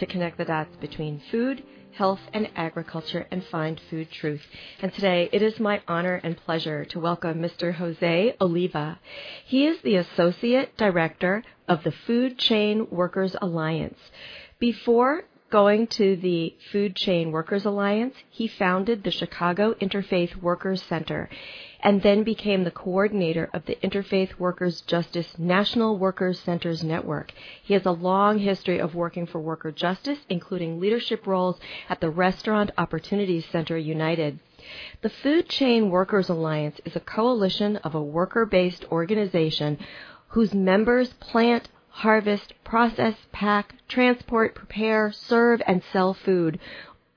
to connect the dots between food, health, and agriculture and find food truth. And today it is my honor and pleasure to welcome Mr. Jose Oliva. He is the Associate Director of the Food Chain Workers Alliance. Before going to the Food Chain Workers Alliance, he founded the Chicago Interfaith Workers Center and then became the coordinator of the Interfaith Workers Justice National Workers Centers Network. He has a long history of working for worker justice, including leadership roles at the Restaurant Opportunities Center United. The Food Chain Workers Alliance is a coalition of a worker based organization whose members plant, harvest, process, pack, transport, prepare, serve, and sell food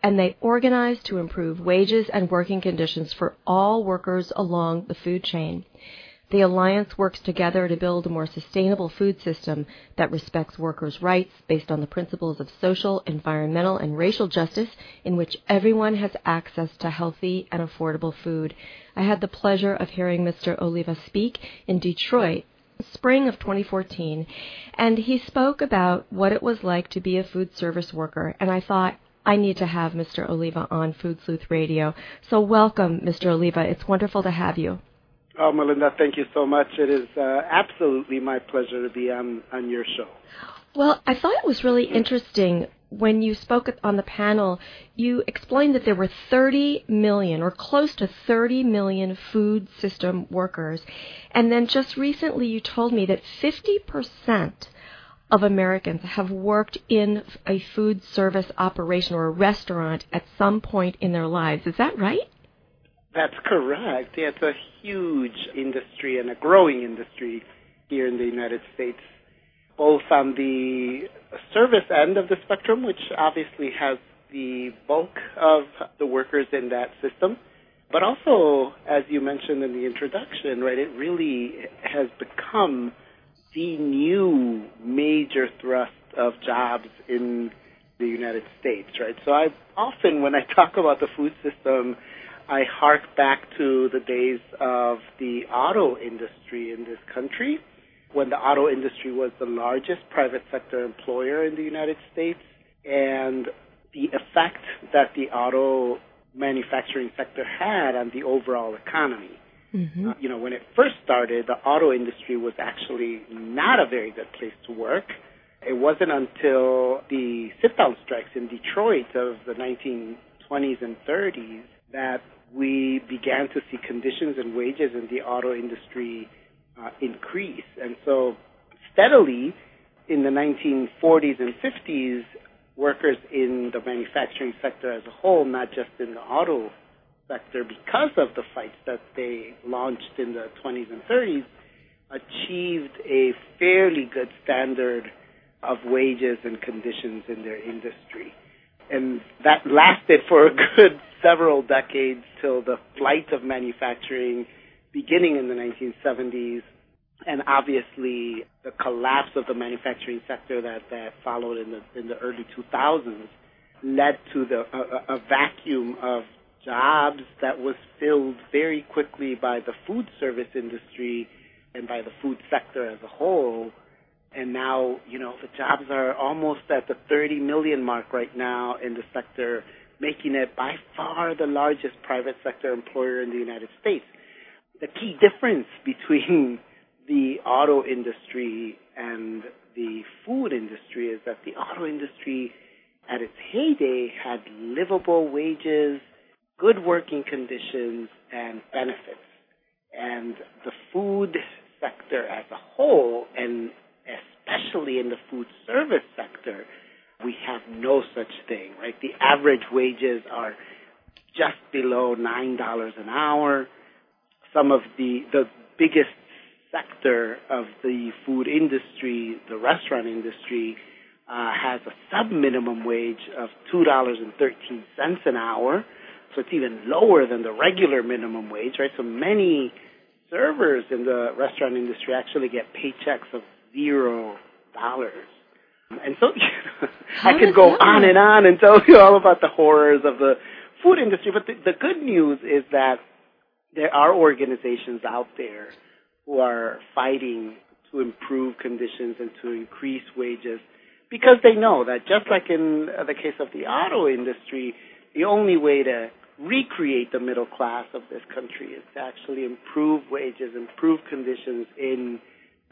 and they organize to improve wages and working conditions for all workers along the food chain. The Alliance works together to build a more sustainable food system that respects workers' rights based on the principles of social, environmental, and racial justice in which everyone has access to healthy and affordable food. I had the pleasure of hearing Mr. Oliva speak in Detroit spring of 2014 and he spoke about what it was like to be a food service worker and I thought I need to have Mr. Oliva on Food Sleuth Radio. So welcome, Mr. Oliva. It's wonderful to have you. Oh, Melinda, thank you so much. It is uh, absolutely my pleasure to be on, on your show. Well, I thought it was really interesting when you spoke on the panel, you explained that there were 30 million or close to 30 million food system workers. And then just recently you told me that 50% of Americans have worked in a food service operation or a restaurant at some point in their lives. Is that right? That's correct. It's a huge industry and a growing industry here in the United States, both on the service end of the spectrum, which obviously has the bulk of the workers in that system, but also, as you mentioned in the introduction, right, it really has become the new major thrust of jobs in the United States, right? So I often, when I talk about the food system, I hark back to the days of the auto industry in this country, when the auto industry was the largest private sector employer in the United States, and the effect that the auto manufacturing sector had on the overall economy. Mm-hmm. Uh, you know, when it first started, the auto industry was actually not a very good place to work. It wasn't until the sit-down strikes in Detroit of the 1920s and 30s that we began to see conditions and wages in the auto industry uh, increase. And so steadily in the 1940s and 50s, workers in the manufacturing sector as a whole, not just in the auto sector, because of the fights that they launched in the 20s and 30s, achieved a fairly good standard of wages and conditions in their industry. And that lasted for a good several decades till the flight of manufacturing beginning in the 1970s and obviously the collapse of the manufacturing sector that, that followed in the in the early 2000s led to the a, a vacuum of jobs that was filled very quickly by the food service industry and by the food sector as a whole. And now, you know, the jobs are almost at the 30 million mark right now in the sector, making it by far the largest private sector employer in the United States. The key difference between the auto industry and the food industry is that the auto industry at its heyday had livable wages, good working conditions, and benefits. And the food sector as a whole, and especially in the food service sector, we have no such thing, right? The average wages are just below $9 an hour. Some of the, the biggest sector of the food industry, the restaurant industry, uh, has a sub minimum wage of $2.13 an hour. So it's even lower than the regular minimum wage, right? So many servers in the restaurant industry actually get paychecks of zero dollars. And so you know, I could go on and on and tell you all about the horrors of the food industry. But the, the good news is that there are organizations out there who are fighting to improve conditions and to increase wages because they know that just like in uh, the case of the auto industry, the only way to recreate the middle class of this country is to actually improve wages, improve conditions in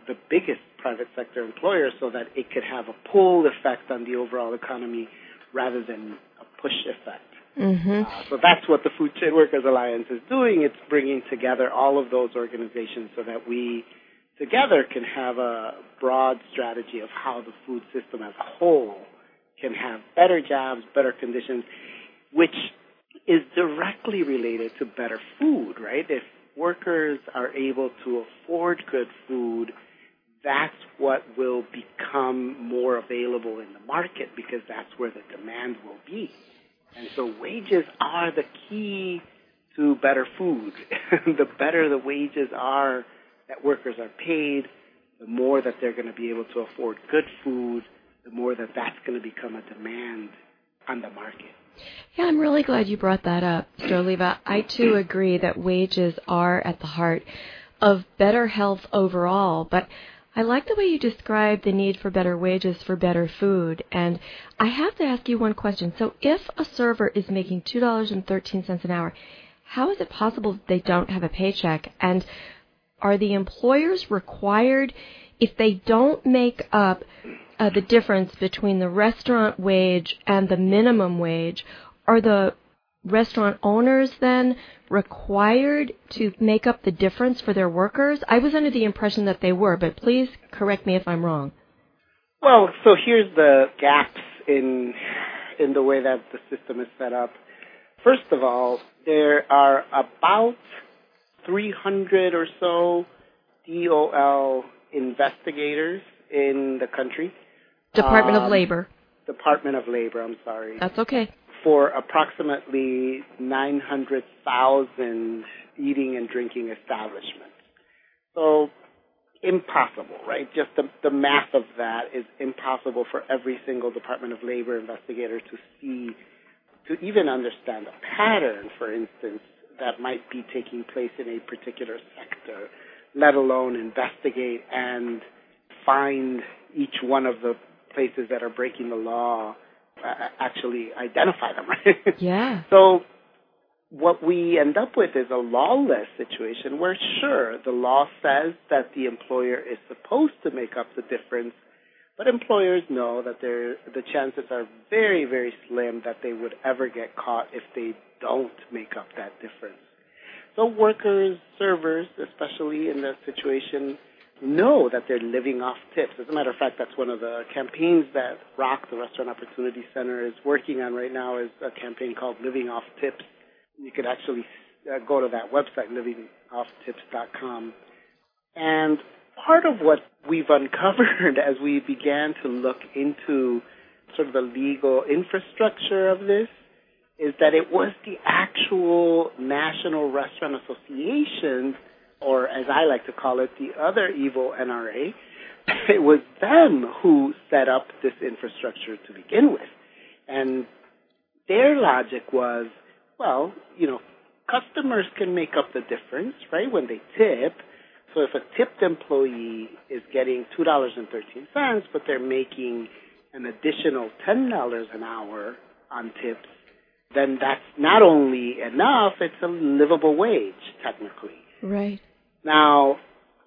the biggest private sector employers so that it could have a pull effect on the overall economy rather than a push effect. Mm-hmm. Uh, so that's what the Food Chain Workers Alliance is doing. It's bringing together all of those organizations so that we together can have a broad strategy of how the food system as a whole can have better jobs, better conditions, which is directly related to better food, right? If workers are able to afford good food, that's what will become more available in the market because that's where the demand will be. And so wages are the key to better food. the better the wages are that workers are paid, the more that they're going to be able to afford good food, the more that that's going to become a demand on the market. Yeah, I'm really glad you brought that up, Mr. Oliva. I too agree that wages are at the heart of better health overall, but I like the way you describe the need for better wages for better food. And I have to ask you one question. So if a server is making $2.13 an hour, how is it possible that they don't have a paycheck? And are the employers required, if they don't make up uh, the difference between the restaurant wage and the minimum wage, are the restaurant owners then required to make up the difference for their workers? I was under the impression that they were, but please correct me if I'm wrong. Well, so here's the gaps in in the way that the system is set up. First of all, there are about 300 or so DOL investigators in the country. Department um, of Labor. Department of Labor, I'm sorry. That's okay. For approximately 900,000 eating and drinking establishments. So, impossible, right? Just the, the math of that is impossible for every single Department of Labor investigator to see, to even understand a pattern, for instance, that might be taking place in a particular sector, let alone investigate and find each one of the places that are breaking the law, Uh, actually identify them, right? Yeah. so what we end up with is a lawless situation where sure, the law says that the employer is supposed to make up the difference, but employers know that the chances are very, very slim that they would ever get caught if they don't make up that difference. So workers, servers, especially in that situation, know that they're living off tips. As a matter of fact, that's one of the campaigns that ROC, the Restaurant Opportunity Center, is working on right now is a campaign called Living Off Tips. You could actually uh, go to that website, livingofftips.com. And part of what we've uncovered as we began to look into sort of the legal infrastructure of this is that it was the actual National Restaurant Association, or as I like to call it, the other evil NRA. It was them who set up this infrastructure to begin with. And their logic was, well, you know, customers can make up the difference, right, when they tip. So if a tipped employee is getting $2.13, but they're making an additional $10 an hour on tips, then that's not only enough, it's a livable wage, technically. Right. Now,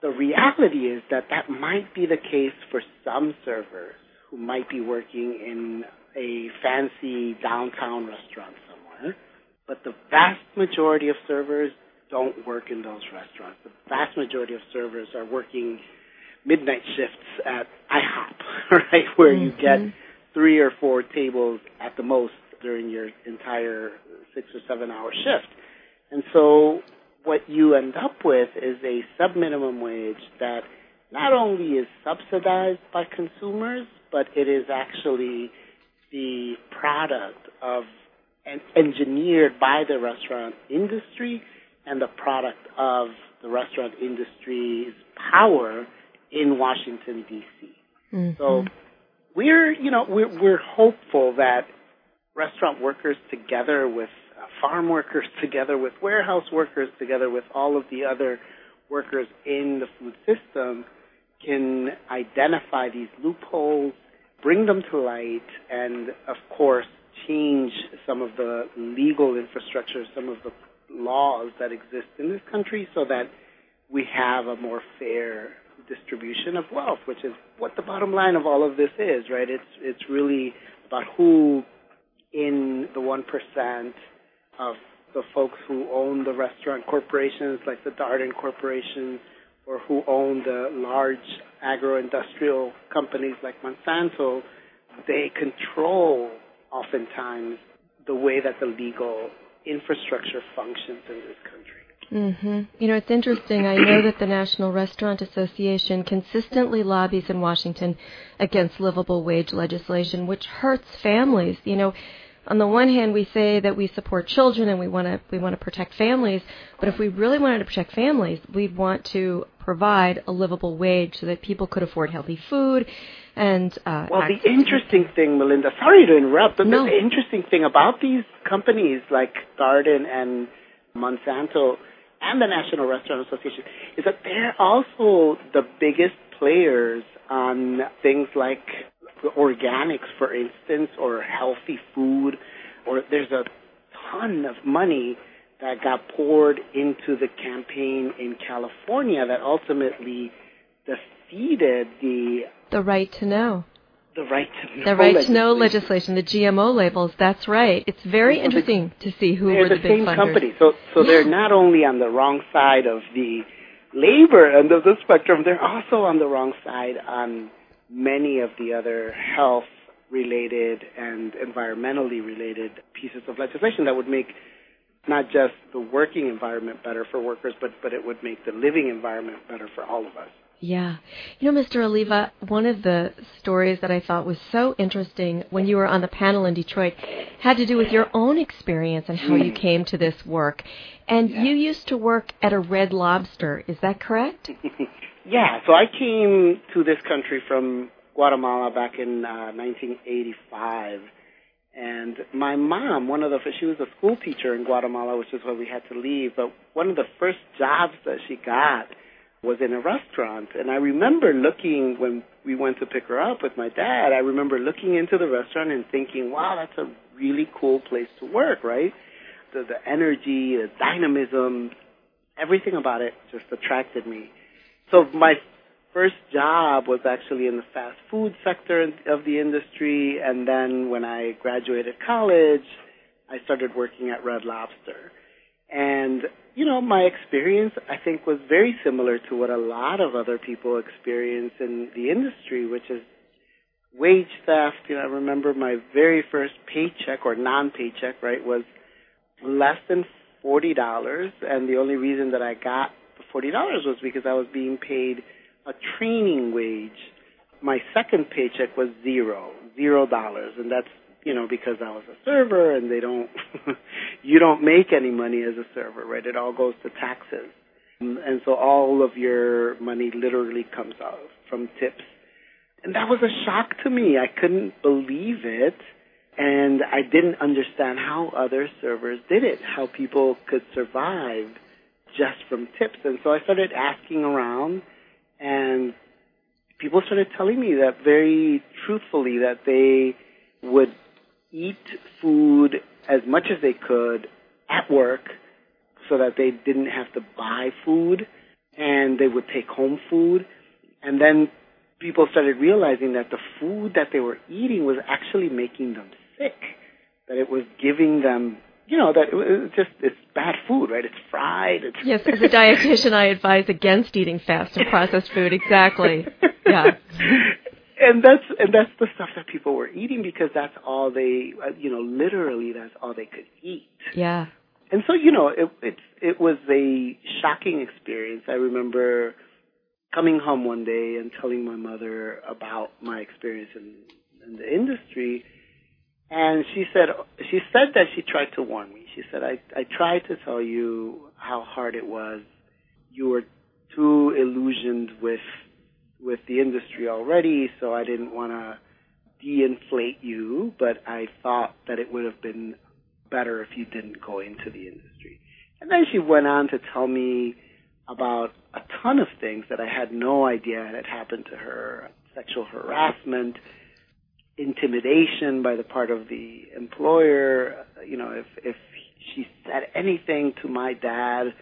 the reality is that that might be the case for some servers who might be working in a fancy downtown restaurant somewhere, but the vast majority of servers don't work in those restaurants. The vast majority of servers are working midnight shifts at IHOP, right, where mm-hmm. you get mm-hmm. three or four tables at the most during your entire six or seven hour shift. And so what you end up with is a sub minimum wage that not only is subsidized by consumers, but it is actually the product of and engineered by the restaurant industry and the product of the restaurant industry's power in Washington D.C. Mm-hmm. So we're, you know, we're, we're hopeful that restaurant workers together with farm workers together with warehouse workers together with all of the other workers in the food system can identify these loopholes, bring them to light, and of course change some of the legal infrastructure, some of the laws that exist in this country so that we have a more fair distribution of wealth, which is what the bottom line of all of this is, right? It's it's really about who in the one percent of the folks who own the restaurant corporations like the Darden Corporation or who own the large agro-industrial companies like Monsanto, they control oftentimes the way that the legal infrastructure functions in this country. Mm-hmm. You know, it's interesting. I know that the National Restaurant Association consistently lobbies in Washington against livable wage legislation, which hurts families. You know, on the one hand, we say that we support children and we want to we want to protect families, but if we really wanted to protect families, we'd want to provide a livable wage so that people could afford healthy food. And uh, well, the interesting thing, Melinda, sorry to interrupt, but no. the interesting thing about these companies like Darden and Monsanto and the National Restaurant Association is that they're also the biggest players on things like organics, for instance, or healthy food, or there's a ton of money that got poured into the campaign in California that ultimately defeated the the right to know. The right to know. The right to know legislation, the GMO labels. That's right. It's very So interesting to see who were the, the big same funders. company. So so Yeah. they're not only on the wrong side of the labor end of the spectrum, they're also on the wrong side on many of the other health related and environmentally related pieces of legislation that would make not just the working environment better for workers, but, but it would make the living environment better for all of us. Yeah. You know, Mr. Oliva, one of the stories that I thought was so interesting when you were on the panel in Detroit had to do with your own experience and how you mm. came to this work. And Yeah. you used to work at a Red Lobster, is that correct? Yeah, so I came to this country from Guatemala back in uh, 1985. And my mom, one of the, she was a school teacher in Guatemala, which is why we had to leave. But one of the first jobs that she got was in a restaurant. And I remember looking when we went to pick her up with my dad, I remember looking into the restaurant and thinking, wow, that's a really cool place to work, right? The, the energy, the dynamism, everything about it just attracted me. So my first job was actually in the fast food sector of the industry, and then when I graduated college, I started working at Red Lobster. And you know, my experience I think was very similar to what a lot of other people experience in the industry, which is wage theft. You know, I remember my very first paycheck or non-paycheck, right, was less than forty dollars, and the only reason that I got the forty dollars was because I was being paid a training wage. My second paycheck was zero, zero dollars, and that's you know because I was a server, and they don't, you don't make any money as a server, right? It all goes to taxes, and so all of your money literally comes out from tips, and that was a shock to me. I couldn't believe it and I didn't understand how other servers did it, how people could survive just from tips. And so I started asking around, and people started telling me that very truthfully that they would eat food as much as they could at work so that they didn't have to buy food and they would take home food. And then people started realizing that the food that they were eating was actually making them sick. That it was giving them, you know, that it was just it's bad food, right? It's fried. It's Yes, as a dietitian, I advise against eating fast and processed food. Exactly. Yeah. and that's and that's the stuff that people were eating because that's all they, uh, you know, literally that's all they could eat. Yeah. And so, you know, it it it was a shocking experience. I remember coming home one day and telling my mother about my experience in, in the industry, and she said she said that she tried to warn me. She said I I tried to tell you how hard it was. You were too illusioned with with the industry already, so I didn't want to de-inflate you, but I thought that it would have been better if you didn't go into the industry. And then she went on to tell me about a ton of things that I had no idea had happened to her sexual harassment, intimidation by the part of the employer. You know, if, if she said anything to my dad,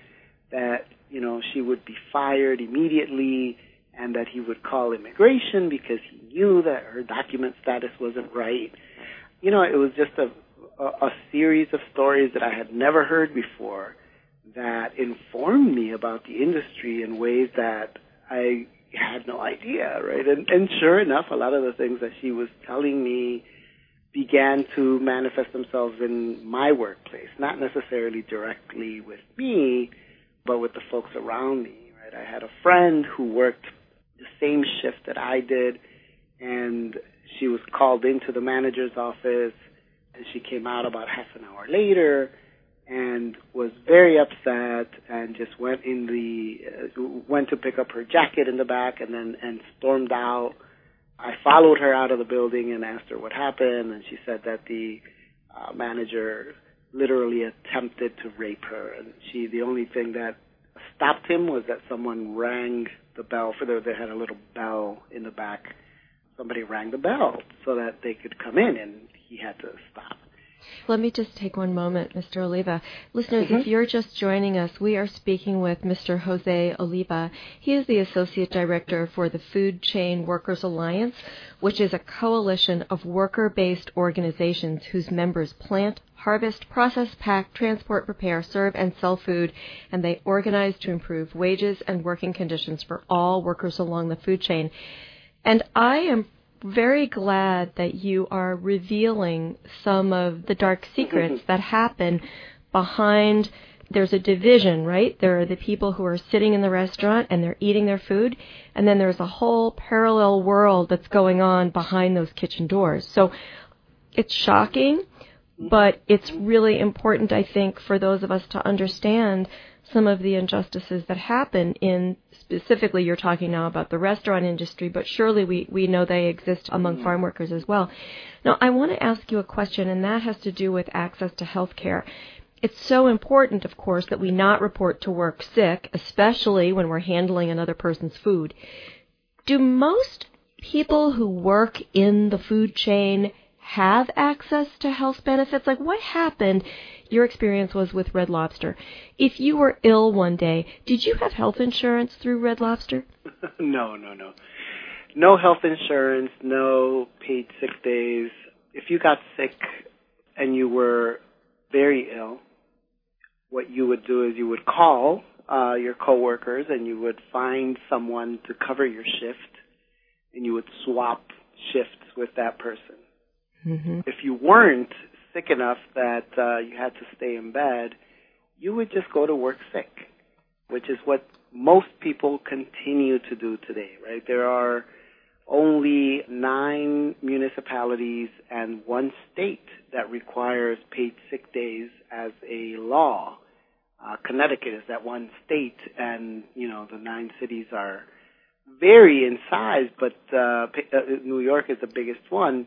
that, you know, she would be fired immediately and that he would call immigration because he knew that her document status wasn't right. You know, it was just a, a, a series of stories that I had never heard before that informed me about the industry in ways that I had no idea, right? And, and sure enough, a lot of the things that she was telling me began to manifest themselves in my workplace, not necessarily directly with me, but with the folks around me, right? I had a friend who worked the same shift that I did, and she was called into the manager's office, and she came out about half an hour later, and was very upset and just went in the uh, went to pick up her jacket in the back and then and stormed out. I followed her out of the building and asked her what happened, and she said that the uh, manager literally attempted to rape her, and she the only thing that stopped him was that someone rang the bell for the they had a little bell in the back. Somebody rang the bell so that they could come in, and he had to stop. Let me just take one moment, Mr. Oliva. Listeners, Mm-hmm. if you're just joining us, we are speaking with Mr. Jose Oliva. He is the Associate Director for the Food Chain Workers Alliance, which is a coalition of worker based organizations whose members plant, harvest, process, pack, transport, prepare, serve, and sell food, and they organize to improve wages and working conditions for all workers along the food chain. And I am very glad that you are revealing some of the dark secrets that happen behind there's a division, right? There are the people who are sitting in the restaurant and they're eating their food, and then there's a whole parallel world that's going on behind those kitchen doors. So it's shocking, but it's really important, I think, for those of us to understand some of the injustices that happen in specifically you're talking now about the restaurant industry, but surely we, we know they exist among mm-hmm. farm workers as well. Now, I want to ask you a question, and that has to do with access to health care. It's so important, of course, that we not report to work sick, especially when we're handling another person's food. Do most people who work in the food chain have access to health benefits? Like, what happened? Your experience was with Red Lobster. If you were ill one day, did you have health insurance through Red Lobster? no, no, no. No health insurance, no paid sick days. If you got sick and you were very ill, what you would do is you would call uh, your coworkers and you would find someone to cover your shift and you would swap shifts with that person. Mm-hmm. If you weren't sick enough that uh, you had to stay in bed, you would just go to work sick, which is what most people continue to do today, right? There are only nine municipalities and one state that requires paid sick days as a law. Uh, Connecticut is that one state, and you know the nine cities are vary in size, but uh, uh, New York is the biggest one.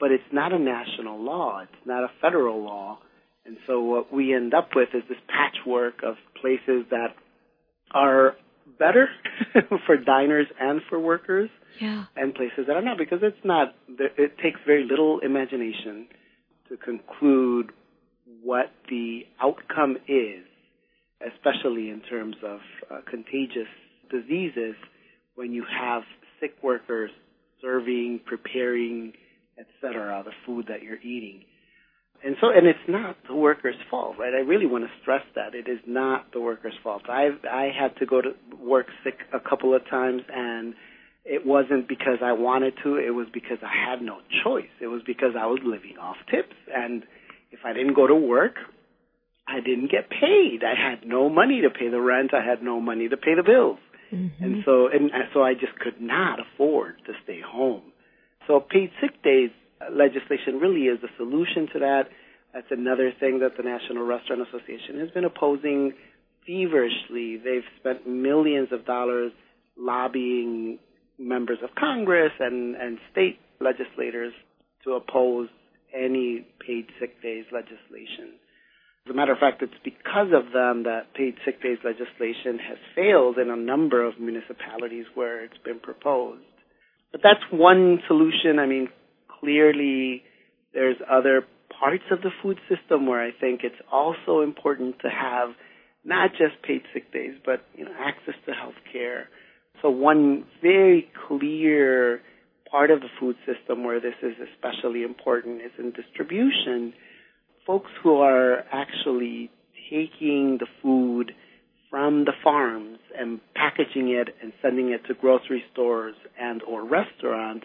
But it's not a national law; it's not a federal law, and so what we end up with is this patchwork of places that are better for diners and for workers, Yeah. and places that are not because it's not. It takes very little imagination to conclude what the outcome is, especially in terms of uh, contagious diseases, when you have sick workers serving, preparing, etc., the food that you're eating. And so, and it's not the worker's fault, right? I really want to stress that it is not the worker's fault. I I had to go to work sick a couple of times, and it wasn't because I wanted to. It was because I had no choice. It was because I was living off tips, and if I didn't go to work, I didn't get paid. I had no money to pay the rent. I had no money to pay the bills. Mm-hmm. And so, and so I just could not afford to stay home. So paid sick days legislation really is a solution to that. That's another thing that the National Restaurant Association has been opposing feverishly. They've spent millions of dollars lobbying members of Congress and, and state legislators to oppose any paid sick days legislation. As a matter of fact, it's because of them that paid sick days legislation has failed in a number of municipalities where it's been proposed. But that's one solution. I mean, clearly there's other parts of the food system where I think it's also important to have not just paid sick days, but you know, access to health care. So one very clear part of the food system where this is especially important is in distribution folks who are actually taking the food from the farms and packaging it and sending it to grocery stores and or restaurants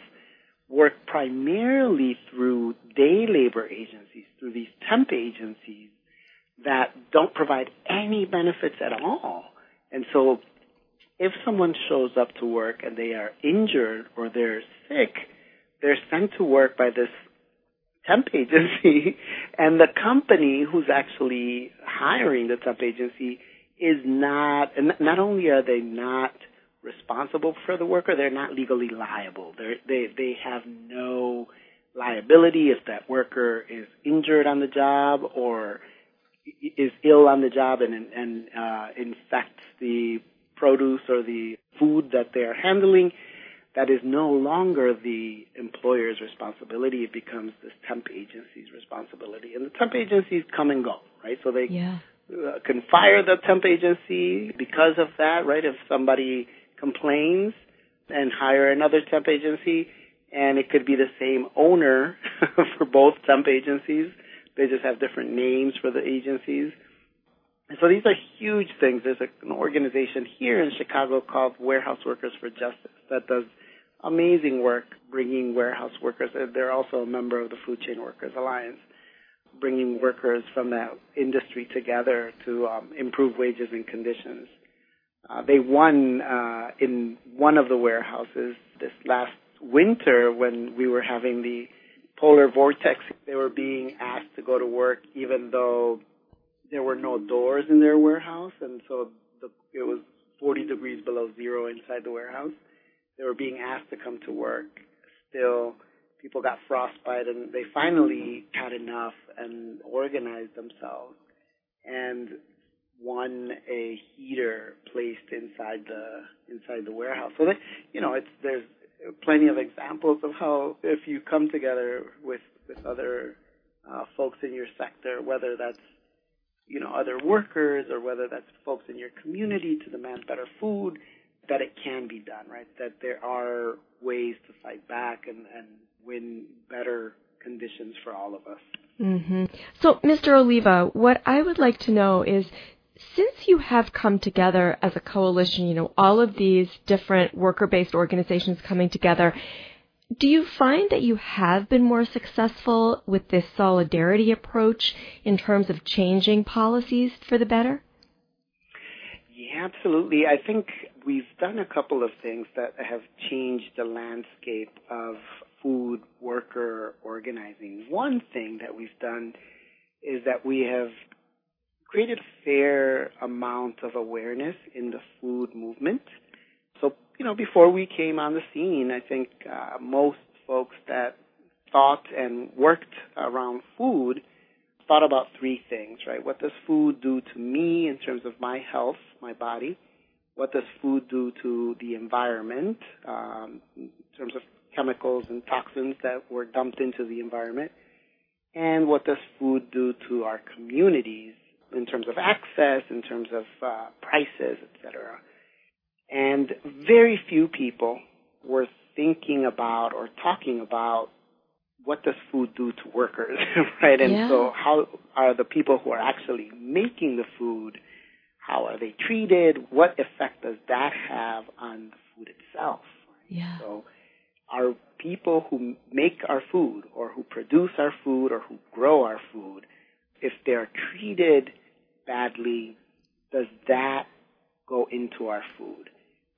work primarily through day labor agencies, through these temp agencies that don't provide any benefits at all. And so if someone shows up to work and they are injured or they're sick, they're sent to work by this temp agency and the company who's actually hiring the temp agency is not and not only are they not responsible for the worker they're not legally liable they they they have no liability if that worker is injured on the job or is ill on the job and and uh infects the produce or the food that they're handling that is no longer the employer's responsibility. It becomes this temp agency's responsibility. And the temp agencies come and go, right? So they yeah. Uh, can fire the temp agency because of that, right? If somebody complains and hire another temp agency, and it could be the same owner for both temp agencies. They just have different names for the agencies. So these are huge things. There's an organization here in Chicago called Warehouse Workers for Justice that does amazing work bringing warehouse workers. They're also a member of the Food Chain Workers Alliance, bringing workers from that industry together to um, improve wages and conditions. Uh, they won uh, in one of the warehouses this last winter when we were having the polar vortex. They were being asked to go to work even though there were no doors in their warehouse, and so the, it was 40 degrees below zero inside the warehouse they were being asked to come to work. Still, people got frostbite, and they finally had enough and organized themselves and won a heater placed inside the inside the warehouse. So that you know, it's there's plenty of examples of how if you come together with with other uh, folks in your sector, whether that's you know other workers or whether that's folks in your community to demand better food, that it can be done, right? That there are ways to fight back and, and win better conditions for all of us. Mm-hmm. So, Mr. Oliva, what I would like to know is since you have come together as a coalition, you know, all of these different worker based organizations coming together, do you find that you have been more successful with this solidarity approach in terms of changing policies for the better? Yeah, absolutely. I think we've done a couple of things that have changed the landscape of food worker organizing. One thing that we've done is that we have created a fair amount of awareness in the food movement. So, you know, before we came on the scene, I think uh, most folks that thought and worked around food thought about three things, right? What does food do to me in terms of my health, my body? What does food do to the environment um, in terms of chemicals and toxins that were dumped into the environment? And what does food do to our communities in terms of access, in terms of uh, prices, etc.? And very few people were thinking about or talking about what does food do to workers, right? And yeah. so how are the people who are actually making the food, how are they treated? What effect does that have on the food itself? Yeah. So are people who make our food or who produce our food or who grow our food, if they're treated badly, does that go into our food?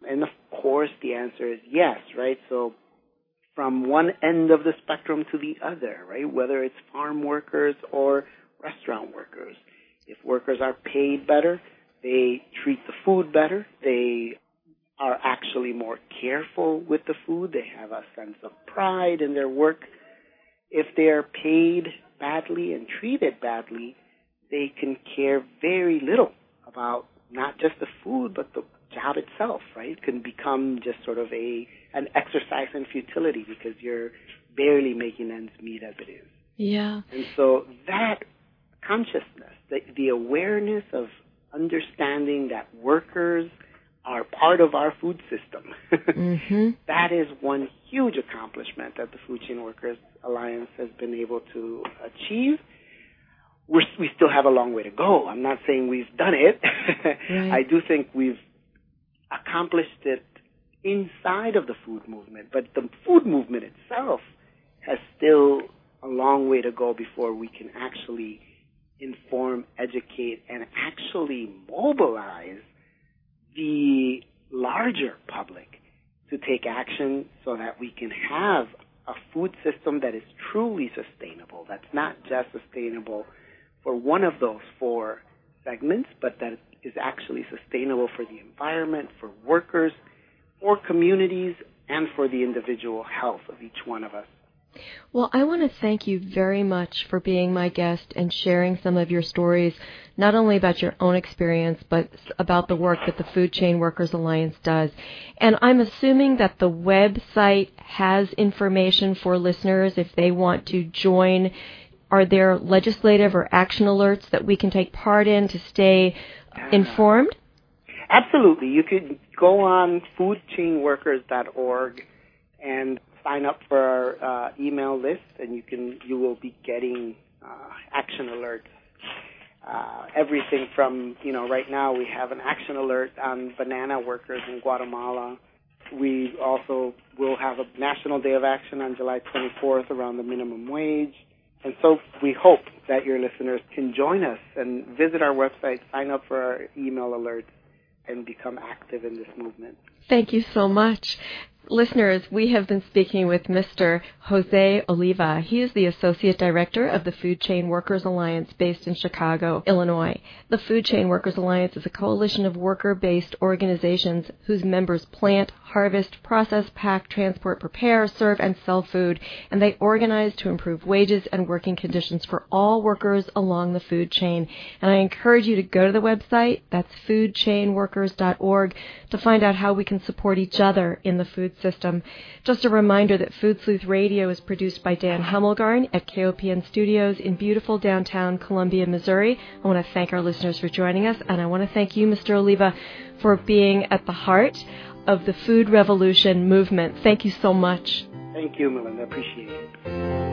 And of course, the answer is yes, right? So from one end of the spectrum to the other, right? Whether it's farm workers or restaurant workers. If workers are paid better, they treat the food better, they are actually more careful with the food, they have a sense of pride in their work. If they are paid badly and treated badly, they can care very little about not just the food, but the job itself, right? It can become just sort of a an exercise in futility because you're barely making ends meet as it is. Yeah. And so that consciousness, the, the awareness of understanding that workers are part of our food system, mm-hmm. that is one huge accomplishment that the Food Chain Workers Alliance has been able to achieve. We're, we still have a long way to go. I'm not saying we've done it. right. I do think we've accomplished it inside of the food movement, but the food movement itself has still a long way to go before we can actually inform, educate, and actually mobilize the larger public to take action so that we can have a food system that is truly sustainable, that's not just sustainable for one of those four segments, but that is actually sustainable for the environment, for workers, for communities, and for the individual health of each one of us. Well, I want to thank you very much for being my guest and sharing some of your stories, not only about your own experience, but about the work that the Food Chain Workers Alliance does. And I'm assuming that the website has information for listeners if they want to join. Are there legislative or action alerts that we can take part in to stay informed? Absolutely. You could go on foodchainworkers.org and sign up for our uh, email list, and you can you will be getting uh, action alerts. Uh, everything from you know right now we have an action alert on banana workers in Guatemala. We also will have a national day of action on July 24th around the minimum wage. And so we hope that your listeners can join us and visit our website, sign up for our email alerts, and become active in this movement. Thank you so much. Listeners, we have been speaking with Mr. Jose Oliva. He is the Associate Director of the Food Chain Workers Alliance based in Chicago, Illinois. The Food Chain Workers Alliance is a coalition of worker based organizations whose members plant, harvest, process, pack, transport, prepare, serve, and sell food, and they organize to improve wages and working conditions for all workers along the food chain. And I encourage you to go to the website, that's foodchainworkers.org, to find out how we can support each other in the food system. Just a reminder that Food Sleuth Radio is produced by Dan Hemmelgarn at KOPN Studios in beautiful downtown Columbia, Missouri. I want to thank our listeners for joining us, and I want to thank you, Mr. Oliva, for being at the heart of the food revolution movement. Thank you so much. Thank you, Melinda. Appreciate it.